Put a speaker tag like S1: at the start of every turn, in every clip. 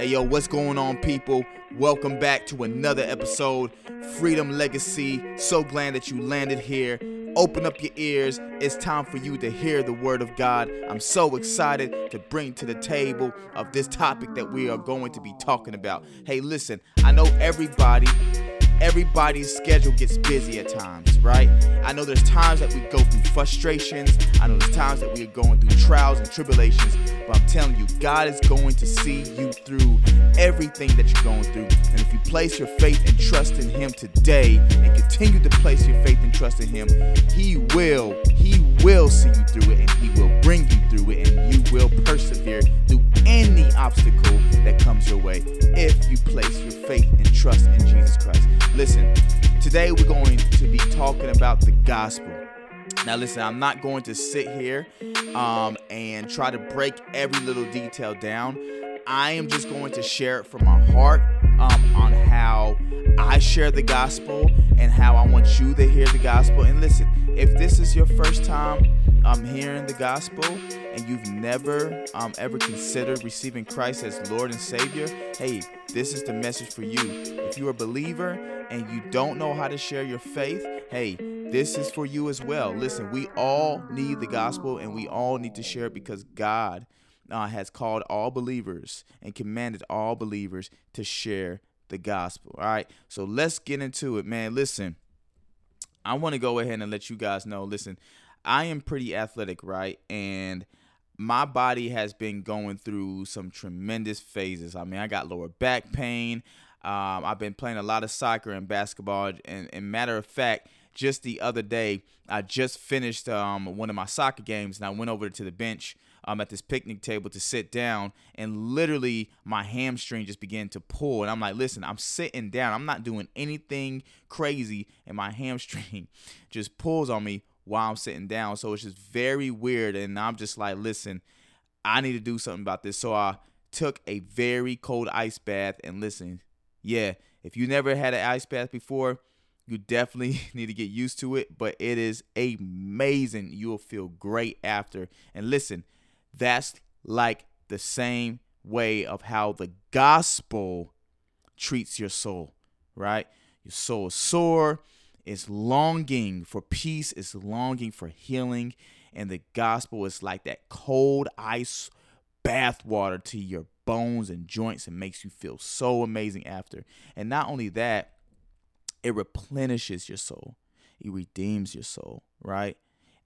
S1: Hey, yo, what's going on, people? Welcome back to another episode, Freedom Legacy. So glad that you landed here. Open up your ears. It's time for you to hear the word of God. I'm so excited to bring to the table of this topic that we are going to be talking about. Hey, listen, I know everybody everybody's schedule gets busy at times, right? I know there's times that we go through frustrations. I know there's times that we are going through trials and tribulations. But I'm telling you, God is going to see you through everything that you're going through. And if you place your faith and trust in Him today and continue to place your faith and trust in Him, He will, He will see you through it and He will bring you through it and you will persevere through any obstacle that comes your way if you place your faith and trust in Jesus Christ. Listen, today we're going to be talking about the gospel. Now, listen, I'm not going to sit here um, and try to break every little detail down. I am just going to share it from my heart um, on how I share the gospel and how I want you to hear the gospel. And listen, if this is your first time um, hearing the gospel and you've never um, ever considered receiving Christ as Lord and Savior, hey, this is the message for you. If you're a believer and you don't know how to share your faith, hey, this is for you as well. Listen, we all need the gospel and we all need to share it because God uh, has called all believers and commanded all believers to share the gospel. All right, so let's get into it, man. Listen, I want to go ahead and let you guys know. Listen, I am pretty athletic, right? And my body has been going through some tremendous phases. I mean, I got lower back pain. Um, I've been playing a lot of soccer and basketball. And, and matter of fact, just the other day, I just finished um, one of my soccer games and I went over to the bench um, at this picnic table to sit down, and literally my hamstring just began to pull. And I'm like, listen, I'm sitting down, I'm not doing anything crazy, and my hamstring just pulls on me while I'm sitting down. So it's just very weird. And I'm just like, listen, I need to do something about this. So I took a very cold ice bath, and listen, yeah, if you never had an ice bath before, you definitely need to get used to it, but it is amazing. You'll feel great after. And listen, that's like the same way of how the gospel treats your soul, right? Your soul is sore, is longing for peace, is longing for healing, and the gospel is like that cold ice bath water to your bones and joints and makes you feel so amazing after. And not only that, it replenishes your soul. It redeems your soul, right?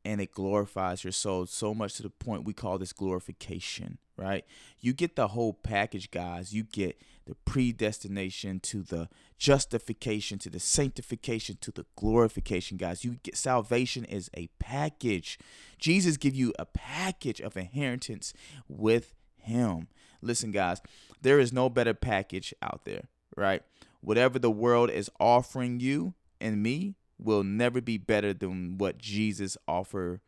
S1: and it glorifies your soul so much to the point we call this glorification, right? You get the whole package, guys. You get the predestination to the justification to the sanctification to the glorification, guys. You get salvation is a package. Jesus give you a package of inheritance with him. Listen, guys, there is no better package out there, right? Whatever the world is offering you and me, will never be better than what Jesus offer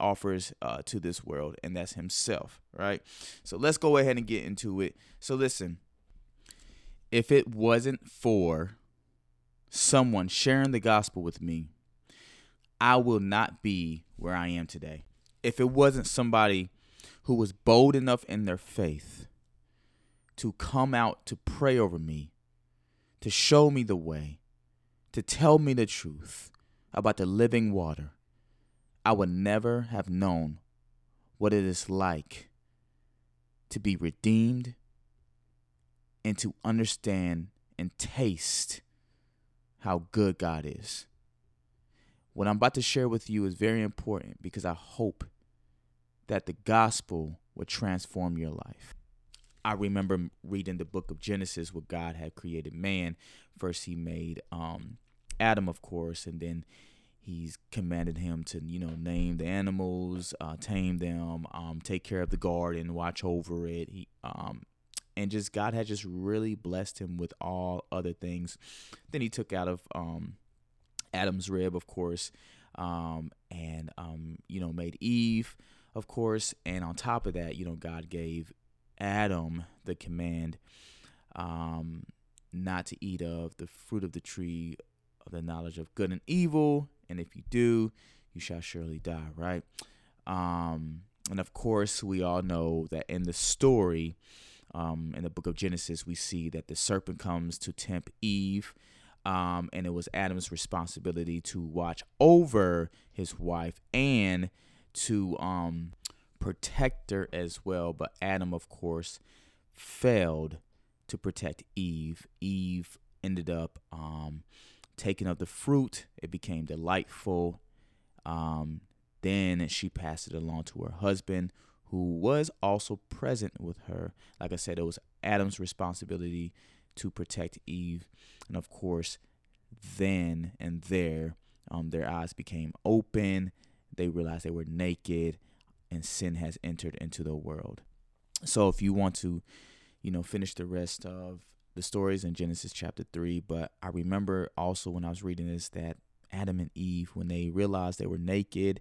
S1: offers uh, to this world, and that's Himself, right? So let's go ahead and get into it. So listen, if it wasn't for someone sharing the gospel with me, I will not be where I am today. If it wasn't somebody who was bold enough in their faith to come out to pray over me, to show me the way, to tell me the truth about the living water, I would never have known what it is like to be redeemed and to understand and taste how good God is. What I'm about to share with you is very important because I hope that the gospel will transform your life. I remember reading the book of Genesis where God had created man. First, he made um, Adam, of course, and then he's commanded him to, you know, name the animals, uh, tame them, um, take care of the garden, watch over it. He, um, and just God had just really blessed him with all other things. Then he took out of um, Adam's rib, of course, um, and um, you know, made Eve, of course, and on top of that, you know, God gave Adam the command um, not to eat of the fruit of the tree of the knowledge of good and evil, and if you do, you shall surely die, right? Um, and of course, we all know that in the story, um, in the book of Genesis, we see that the serpent comes to tempt Eve, um, and it was Adam's responsibility to watch over his wife and to um, protect her as well. But Adam, of course, failed to protect Eve. Eve ended up um, taking of the fruit. It became delightful. Um, then she passed it along to her husband, who was also present with her. Like I said, it was Adam's responsibility to protect Eve. And of course, then and there, um, their eyes became open. They realized they were naked, and sin has entered into the world. So, if you want to, you know, finish the rest of the stories in Genesis chapter 3, but I remember also when I was reading this that Adam and Eve, when they realized they were naked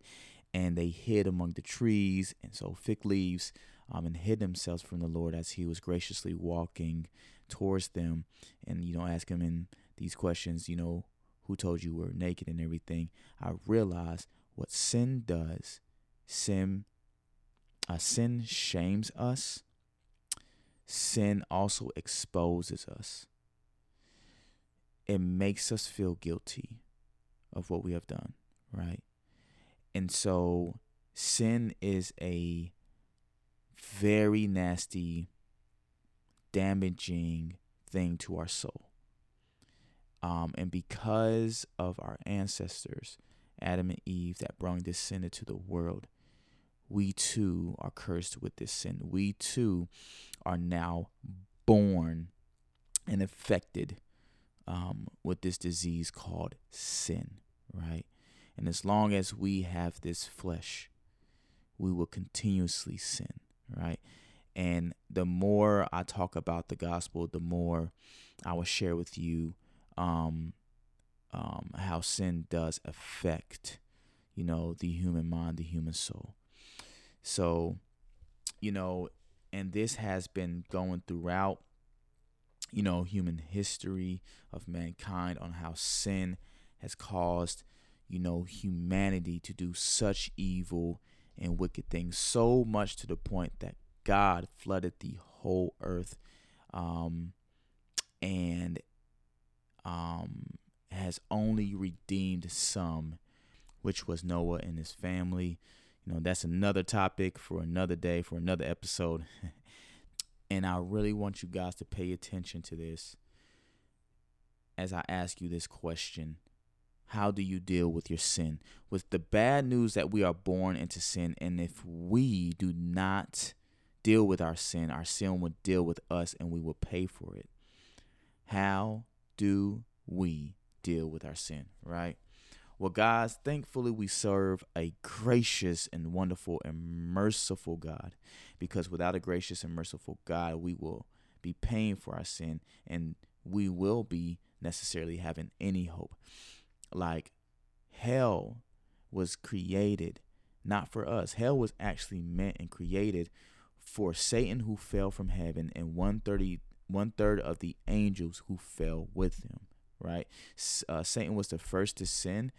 S1: and they hid among the trees and so thick leaves um, and hid themselves from the Lord as he was graciously walking towards them and, you know, asking him in these questions, you know, who told you we're naked and everything. I realized what sin does. Sin, uh, sin shames us sin also exposes us. It makes us feel guilty of what we have done, right? And so sin is a very nasty, damaging thing to our soul. Um, and because of our ancestors, Adam and Eve, that brought this sin into the world, we too are cursed with this sin. We too are now born and affected um, with this disease called sin, right? And as long as we have this flesh, we will continuously sin, right? And the more I talk about the gospel, the more I will share with you um, um, how sin does affect, you know, the human mind, the human soul. So, you know, and this has been going throughout, you know, human history of mankind on how sin has caused, you know, humanity to do such evil and wicked things, so much to the point that God flooded the whole earth, um, and um, has only redeemed some, which was Noah and his family you know, that's another topic for another day, for another episode. and I really want you guys to pay attention to this as I ask you this question How do you deal with your sin? With the bad news that we are born into sin, and if we do not deal with our sin, our sin will deal with us and we will pay for it. How do we deal with our sin, right? Well, guys, thankfully we serve a gracious and wonderful and merciful God because without a gracious and merciful God, we will be paying for our sin and we will be necessarily having any hope. Like hell was created not for us. Hell was actually meant and created for Satan who fell from heaven and one thirty one third of the angels who fell with him right? Uh, Satan was the first to sin,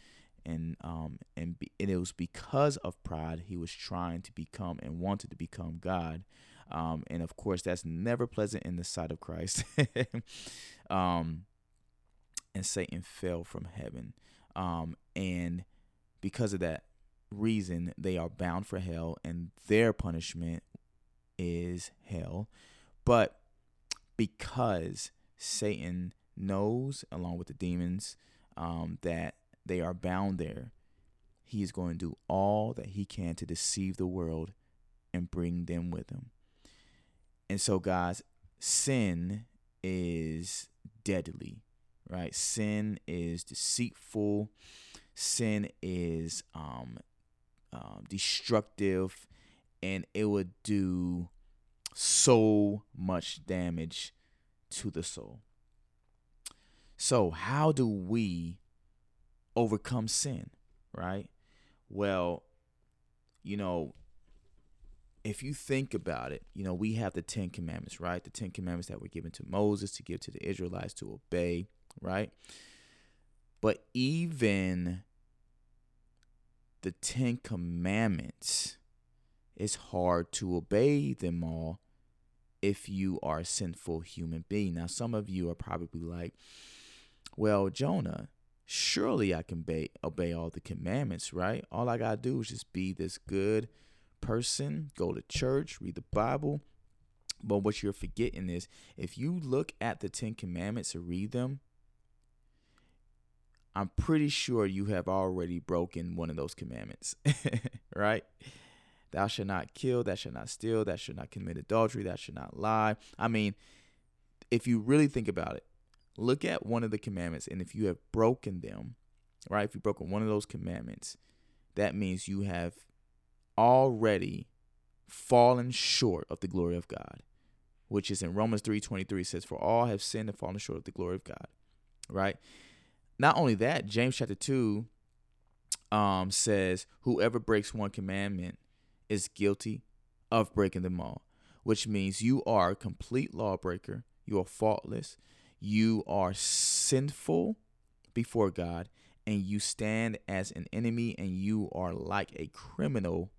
S1: and um and, be, and it was because of pride he was trying to become and wanted to become God. Um, and of course, that's never pleasant in the sight of Christ. um, and Satan fell from heaven. Um, and because of that reason, they are bound for hell, and their punishment is hell. But because Satan knows, along with the demons, um, that they are bound there, he is going to do all that he can to deceive the world and bring them with him. And so, guys, sin is deadly, right? Sin is deceitful. Sin is um, um, destructive, and it would do so much damage to the soul. So, how do we overcome sin, right? Well, you know, if you think about it, you know, we have the Ten Commandments, right? The Ten Commandments that were given to Moses to give to the Israelites to obey, right? But even the Ten Commandments, it's hard to obey them all if you are a sinful human being. Now, some of you are probably like, well, Jonah, surely I can obey, obey all the commandments, right? All I got to do is just be this good person, go to church, read the Bible. But what you're forgetting is if you look at the Ten Commandments and read them, I'm pretty sure you have already broken one of those commandments, right? Thou shalt not kill, thou shalt not steal, thou shalt not commit adultery, thou shalt not lie. I mean, if you really think about it, look at one of the commandments, and if you have broken them, right? If you've broken one of those commandments, that means you have already fallen short of the glory of God, which is in Romans 3:23 says, For all have sinned and fallen short of the glory of God. Right? Not only that, James chapter 2 um, says, Whoever breaks one commandment is guilty of breaking them all, which means you are a complete lawbreaker, you are faultless, you are sinful before God, and you stand as an enemy and you are like a criminal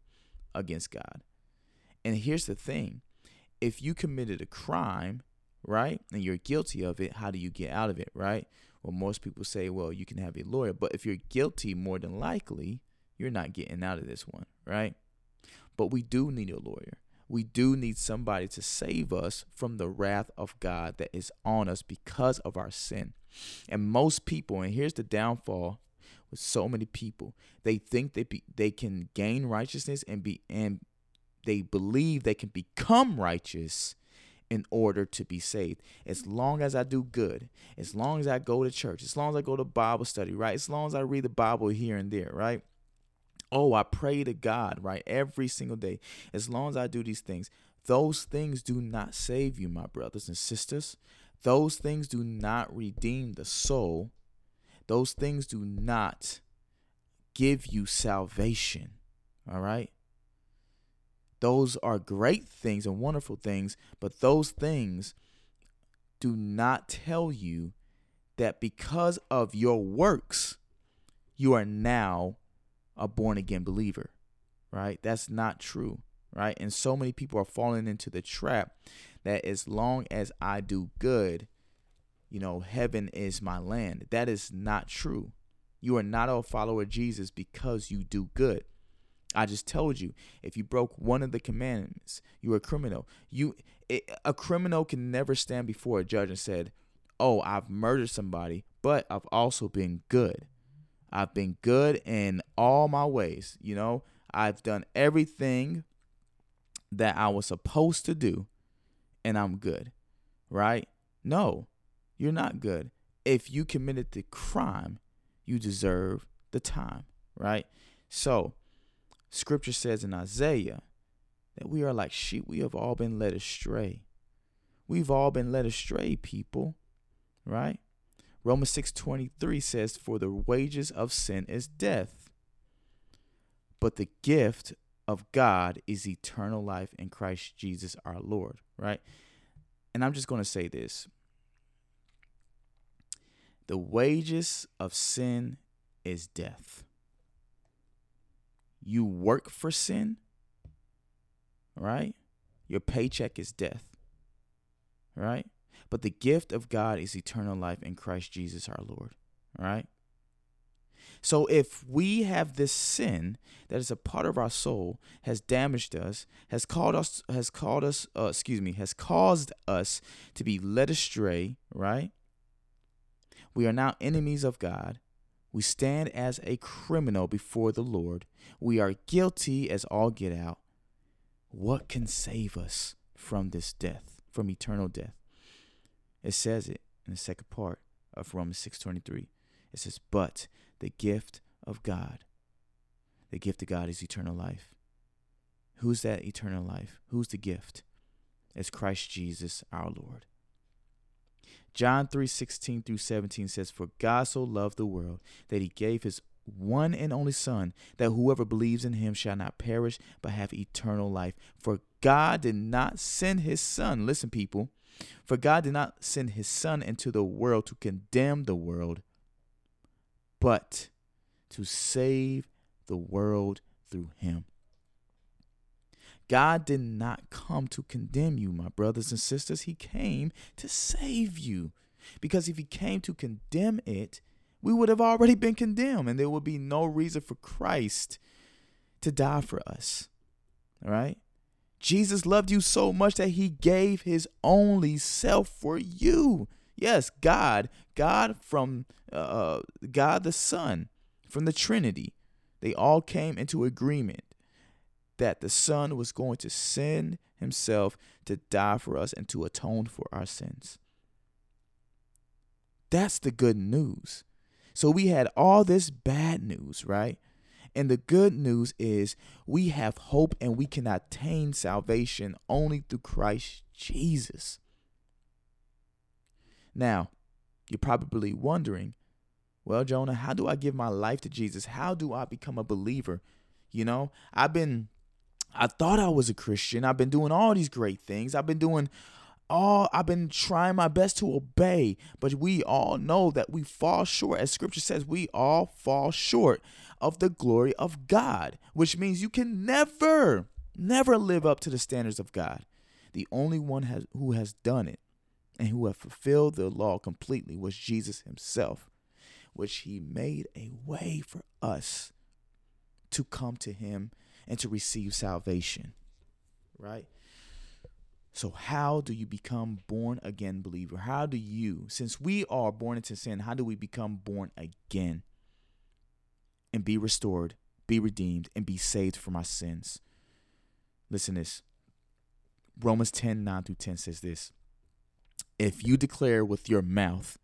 S1: against God. And here's the thing if you committed a crime, right, and you're guilty of it, how do you get out of it, right? Well, most people say, well, you can have a lawyer, but if you're guilty, more than likely, you're not getting out of this one, right? But we do need a lawyer. We do need somebody to save us from the wrath of God that is on us because of our sin. And most people, and here's the downfall with so many people, they think they be, they can gain righteousness and be and they believe they can become righteous in order to be saved. As long as I do good, as long as I go to church, as long as I go to Bible study, right? As long as I read the Bible here and there, right? Oh, I pray to God, right? Every single day. As long as I do these things, those things do not save you, my brothers and sisters. Those things do not redeem the soul. Those things do not give you salvation. All right? Those are great things and wonderful things, but those things do not tell you that because of your works, you are now a born again believer, right? That's not true, right? And so many people are falling into the trap that as long as I do good, you know, heaven is my land. That is not true. You are not a follower of Jesus because you do good. I just told you, if you broke one of the commandments, you're a criminal. You it, a criminal can never stand before a judge and said, "Oh, I've murdered somebody, but I've also been good. I've been good in all my ways, you know? I've done everything that I was supposed to do and I'm good." Right? No. You're not good. If you committed the crime, you deserve the time, right? So, Scripture says in Isaiah that we are like sheep. We have all been led astray. We've all been led astray, people, right? Romans 6:23 says for the wages of sin is death. But the gift of God is eternal life in Christ Jesus our Lord, right? And I'm just going to say this. The wages of sin is death you work for sin, right? Your paycheck is death, right? But the gift of God is eternal life in Christ Jesus our Lord, All right? So if we have this sin that is a part of our soul, has damaged us, has called us, has called us, uh, excuse me, has caused us to be led astray, right? We are now enemies of God. We stand as a criminal before the Lord. We are guilty as all get out. What can save us from this death, from eternal death? It says it in the second part of Romans 6:23. It says, "But the gift of God, the gift of God is eternal life." Who's that eternal life? Who's the gift? It's Christ Jesus our Lord. John 3:16 through 17 says, For God so loved the world that he gave his one and only Son, that whoever believes in him shall not perish, but have eternal life. For God did not send his Son, listen, people, for God did not send his Son into the world to condemn the world, but to save the world through him. God did not come to condemn you, my brothers and sisters. He came to save you. Because if he came to condemn it, we would have already been condemned, and there would be no reason for Christ to die for us. All right? Jesus loved you so much that he gave his only self for you. Yes, God, God from uh, uh, God the Son, from the Trinity, they all came into agreement that the Son was going to send himself to die for us and to atone for our sins. That's the good news. So we had all this bad news, right? And the good news is we have hope and we can attain salvation only through Christ Jesus. Now, you're probably wondering, well, Jonah, how do I give my life to Jesus? How do I become a believer? You know, I've been, I thought I was a Christian. I've been doing all these great things. I've been doing all, I've been trying my best to obey, but we all know that we fall short. As scripture says, we all fall short of the glory of God, which means you can never, never live up to the standards of God. The only one has, who has done it and who have fulfilled the law completely was Jesus himself, which he made a way for us to come to him and to receive salvation. Right? So, how do you become born again believer? How do you, since we are born into sin, how do we become born again and be restored, be redeemed, and be saved from our sins? Listen this. Romans 10 9 through 10 says this if you declare with your mouth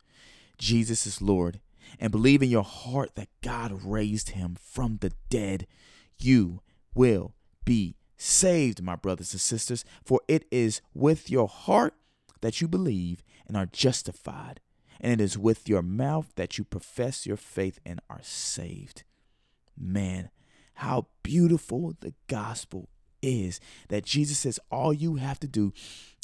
S1: Jesus is Lord and believe in your heart that God raised him from the dead, you will be saved, my brothers and sisters. For it is with your heart that you believe and are justified, and it is with your mouth that you profess your faith and are saved. Man, how beautiful the gospel is that Jesus says all you have to do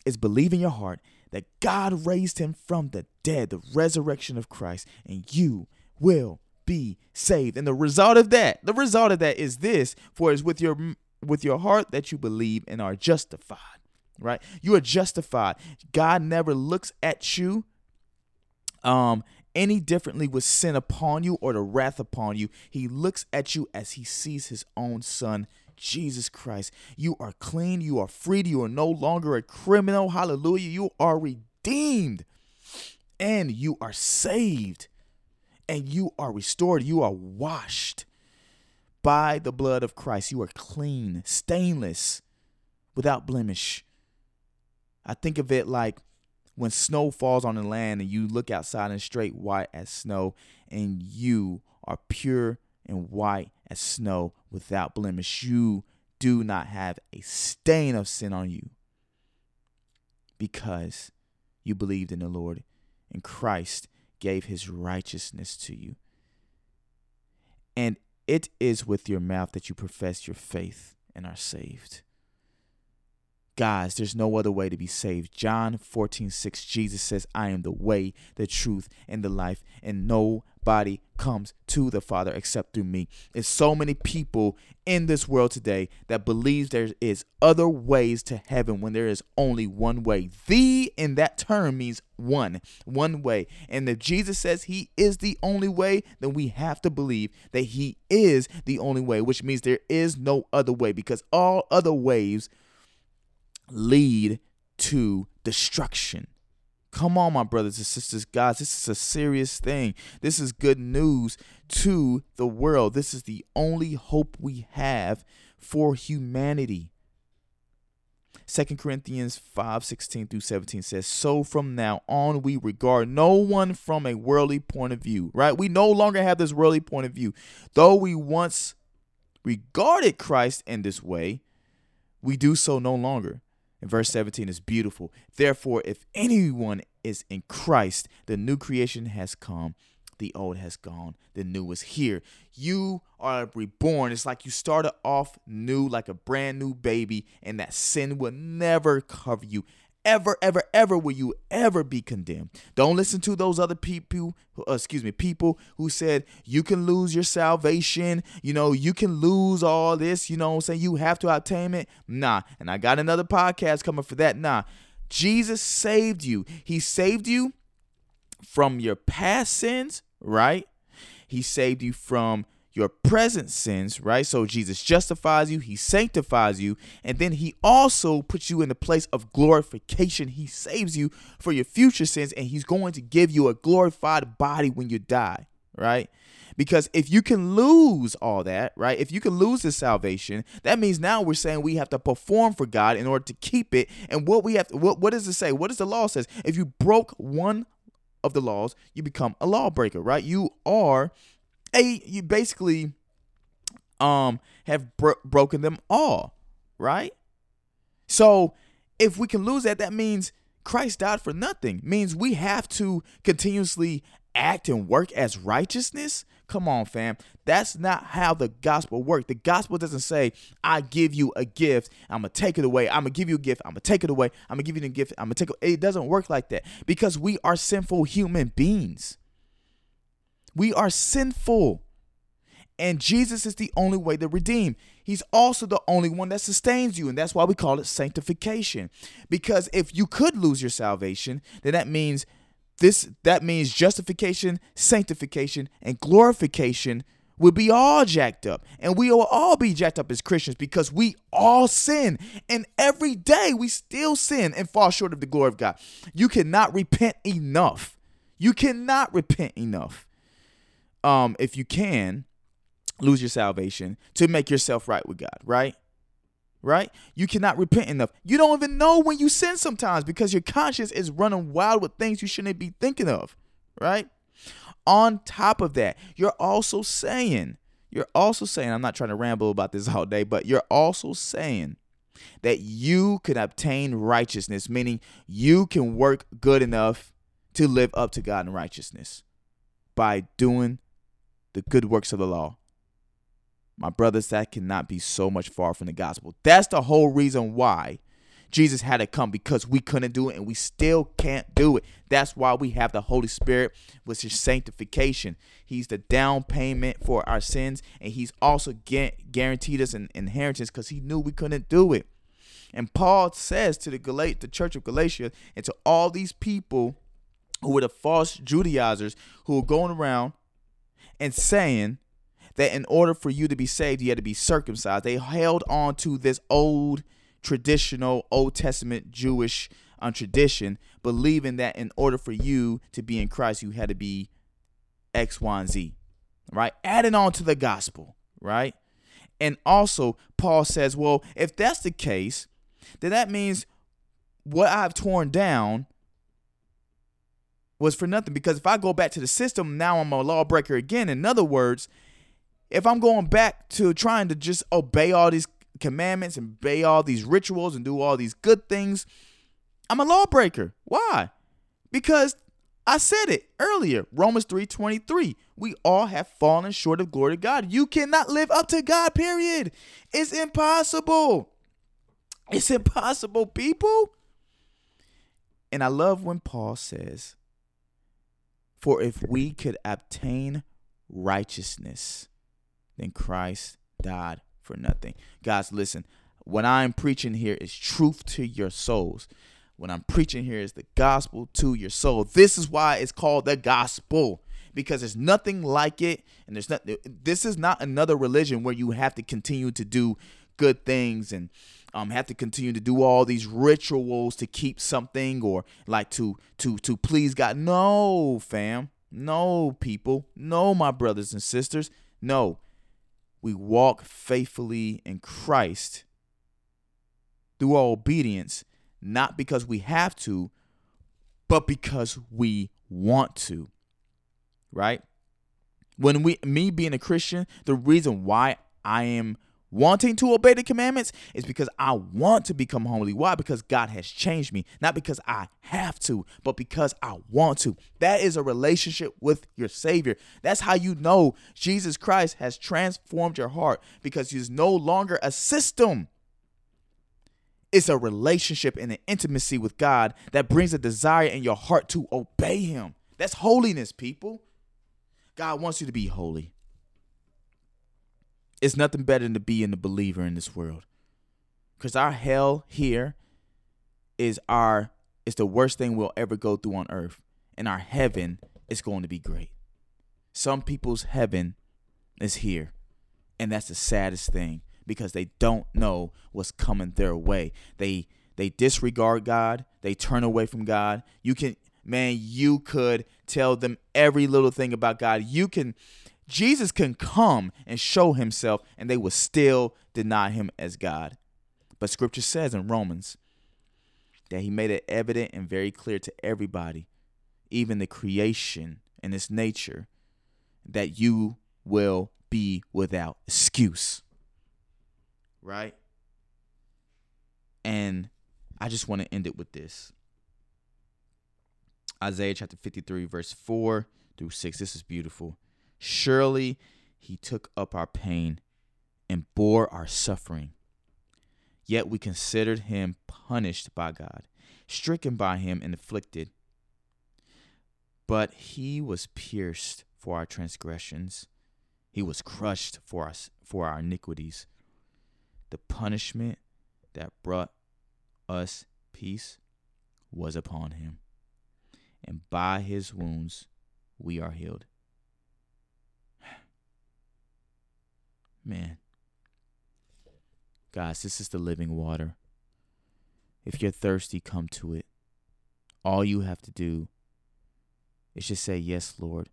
S1: is believe in your heart that God raised him from the dead, the resurrection of Christ, and you will be saved. And the result of that, the result of that is this, for it's with your with your heart that you believe and are justified. Right? You are justified. God never looks at you um any differently with sin upon you or the wrath upon you. He looks at you as he sees his own son Jesus Christ. You are clean. You are freed. You are no longer a criminal. Hallelujah. You are redeemed and you are saved and you are restored. You are washed by the blood of Christ. You are clean, stainless, without blemish. I think of it like when snow falls on the land and you look outside and straight white as snow and you are pure and white as snow without blemish. You do not have a stain of sin on you because you believed in the Lord and Christ gave his righteousness to you. And it is with your mouth that you profess your faith and are saved. Guys, there's no other way to be saved. John 14, 6, Jesus says, I am the way, the truth, and the life, and nobody comes to the Father except through me. There's so many people in this world today that believe there is other ways to heaven when there is only one way. The in that term means one, one way. And if Jesus says he is the only way, then we have to believe that he is the only way, which means there is no other way because all other ways lead to destruction. Come on, my brothers and sisters, guys, this is a serious thing. This is good news to the world. This is the only hope we have for humanity. 2 Corinthians 5 16 through 17 says, So from now on, we regard no one from a worldly point of view, right? We no longer have this worldly point of view. Though we once regarded Christ in this way, we do so no longer. Verse 17 is beautiful. Therefore, if anyone is in Christ, the new creation has come, the old has gone, the new is here. You are reborn. It's like you started off new, like a brand new baby, and that sin will never cover you ever, ever, ever will you ever be condemned. Don't listen to those other people, uh, excuse me, people who said you can lose your salvation. You know, you can lose all this. You know I'm saying? You have to obtain it. Nah. And I got another podcast coming for that. Nah. Jesus saved you. He saved you from your past sins, right? He saved you from your present sins, right? So Jesus justifies you, he sanctifies you, and then he also puts you in the place of glorification. He saves you for your future sins, and he's going to give you a glorified body when you die, right? Because if you can lose all that, right? If you can lose the salvation, that means now we're saying we have to perform for God in order to keep it. And what we have what, what does it say? What does the law says? If you broke one of the laws, you become a lawbreaker, right? You are a you basically um have bro- broken them all, right? So if we can lose that, that means Christ died for nothing. Means we have to continuously act and work as righteousness. Come on, fam. That's not how the gospel works. The gospel doesn't say, I give you a gift, I'm gonna take it away. I'm gonna give you a gift, I'm gonna take it away. I'm gonna give you a gift, I'm gonna take it. It doesn't work like that because we are sinful human beings. We are sinful. And Jesus is the only way to redeem. He's also the only one that sustains you. And that's why we call it sanctification. Because if you could lose your salvation, then that means this that means justification, sanctification, and glorification would be all jacked up. And we will all be jacked up as Christians because we all sin. And every day we still sin and fall short of the glory of God. You cannot repent enough. You cannot repent enough um, if you can, lose your salvation to make yourself right with God, right? Right? You cannot repent enough. You don't even know when you sin sometimes because your conscience is running wild with things you shouldn't be thinking of, right? On top of that, you're also saying, you're also saying, I'm not trying to ramble about this all day, but you're also saying that you can obtain righteousness, meaning you can work good enough to live up to God in righteousness by doing the good works of the law. My brothers, that cannot be so much far from the gospel. That's the whole reason why Jesus had to come because we couldn't do it and we still can't do it. That's why we have the Holy Spirit, which is sanctification. He's the down payment for our sins, and He's also guaranteed us an inheritance because He knew we couldn't do it. And Paul says to the the church of Galatia and to all these people who were the false Judaizers who were going around and saying that in order for you to be saved, you had to be circumcised. They held on to this old, traditional, Old Testament Jewish um, tradition, believing that in order for you to be in Christ, you had to be X, Y, and Z, right? Adding on to the gospel, right? And also, Paul says, well, if that's the case, then that means what I've torn down was for nothing because if I go back to the system, now I'm a lawbreaker again. In other words, if I'm going back to trying to just obey all these commandments and obey all these rituals and do all these good things, I'm a lawbreaker. Why? Because I said it earlier, Romans 3:23. We all have fallen short of glory to God. You cannot live up to God, period. It's impossible. It's impossible, people. And I love when Paul says, for if we could obtain righteousness, then Christ died for nothing. Guys, listen, what I'm preaching here is truth to your souls. What I'm preaching here is the gospel to your soul. This is why it's called the gospel because there's nothing like it and there's not this is not another religion where you have to continue to do good things and um, have to continue to do all these rituals to keep something or like to to to please God. No, fam. No, people. No, my brothers and sisters. No. We walk faithfully in Christ through our obedience, not because we have to, but because we want to. Right? When we me being a Christian, the reason why I am wanting to obey the commandments is because I want to become holy. Why? Because God has changed me. Not because I have to, but because I want to. That is a relationship with your Savior. That's how you know Jesus Christ has transformed your heart because He's no longer a system. It's a relationship and an intimacy with God that brings a desire in your heart to obey Him. That's holiness, people. God wants you to be holy. It's nothing better than to be in the believer in this world. Because our hell here is our it's the worst thing we'll ever go through on earth. And our heaven is going to be great. Some people's heaven is here. And that's the saddest thing because they don't know what's coming their way. They they disregard God, they turn away from God. You can man, you could tell them every little thing about God. You can Jesus can come and show himself and they will still deny him as God. But scripture says in Romans that he made it evident and very clear to everybody, even the creation and its nature, that you will be without excuse. Right? And I just want to end it with this. Isaiah chapter 53, verse 4 through 6. This is beautiful. Surely he took up our pain and bore our suffering. Yet we considered him punished by God, stricken by him and afflicted. But he was pierced for our transgressions, he was crushed for us for our iniquities. The punishment that brought us peace was upon him, and by his wounds we are healed. Man, guys, this is the living water. If you're thirsty, come to it. All you have to do is just say, Yes, Lord.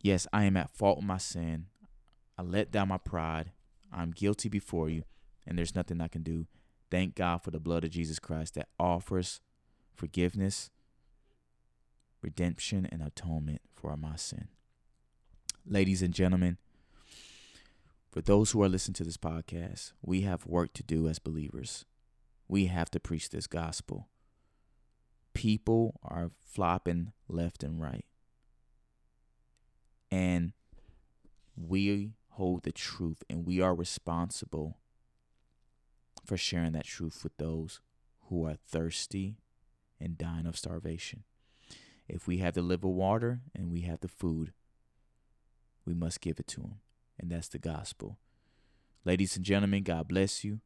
S1: Yes, I am at fault with my sin. I let down my pride. I'm guilty before you, and there's nothing I can do. Thank God for the blood of Jesus Christ that offers forgiveness, redemption, and atonement for my sin. Ladies and gentlemen, for those who are listening to this podcast, we have work to do as believers. We have to preach this gospel. People are flopping left and right. And we hold the truth and we are responsible for sharing that truth with those who are thirsty and dying of starvation. If we have the living water and we have the food, we must give it to them and that's the gospel. Ladies and gentlemen, God bless you.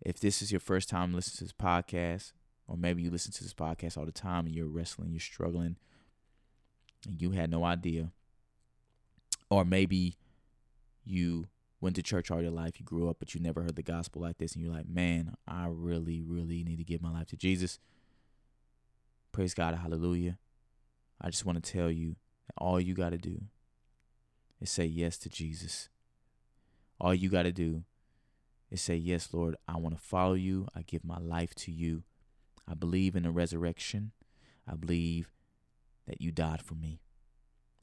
S1: If this is your first time listening to this podcast, or maybe you listen to this podcast all the time and you're wrestling, you're struggling, and you had no idea, or maybe you went to church all your life, you grew up, but you never heard the gospel like this, and you're like, man, I really, really need to give my life to Jesus. Praise God, hallelujah. I just want to tell you all you got to do is say yes to Jesus. All you got to do is say, Yes, Lord, I want to follow you. I give my life to you. I believe in the resurrection. I believe that you died for me.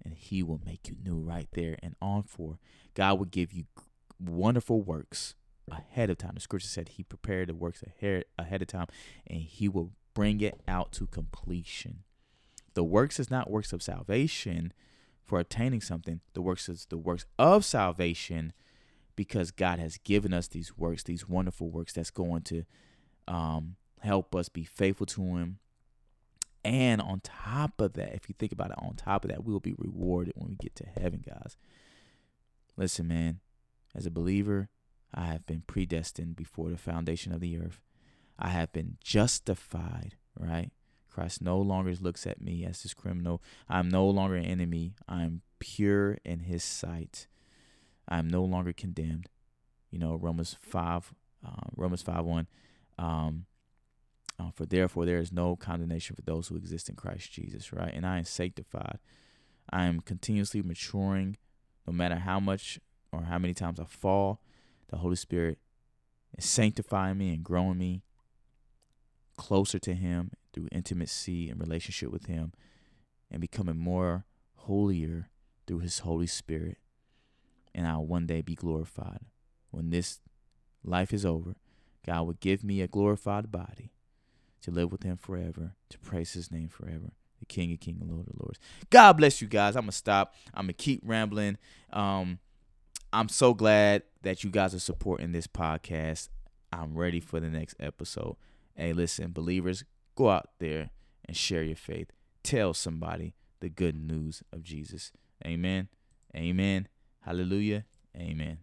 S1: And He will make you new right there and on for. God will give you wonderful works ahead of time. The scripture said He prepared the works ahead, ahead of time and He will bring it out to completion. The works is not works of salvation, for attaining something. The works is the works of salvation because God has given us these works, these wonderful works that's going to um, help us be faithful to Him. And on top of that, if you think about it, on top of that, we will be rewarded when we get to heaven, guys. Listen, man, as a believer, I have been predestined before the foundation of the earth. I have been justified, right? Christ no longer looks at me as this criminal. I'm no longer an enemy. I'm pure in his sight. I'm no longer condemned. You know, Romans 5, uh, Romans 5 1. Um, uh, for therefore, there is no condemnation for those who exist in Christ Jesus, right? And I am sanctified. I am continuously maturing no matter how much or how many times I fall. The Holy Spirit is sanctifying me and growing me closer to Him through intimacy and relationship with Him and becoming more holier through His Holy Spirit. And I'll one day be glorified. When this life is over, God will give me a glorified body to live with Him forever, to praise His name forever. The King of Kings and Lord of Lords. God bless you guys. I'm gonna stop. I'm gonna keep rambling. Um, I'm so glad that you guys are supporting this podcast. I'm ready for the next episode. Hey, listen, believers, go out there and share your faith. Tell somebody the good news of Jesus. Amen. Amen. Hallelujah. Amen.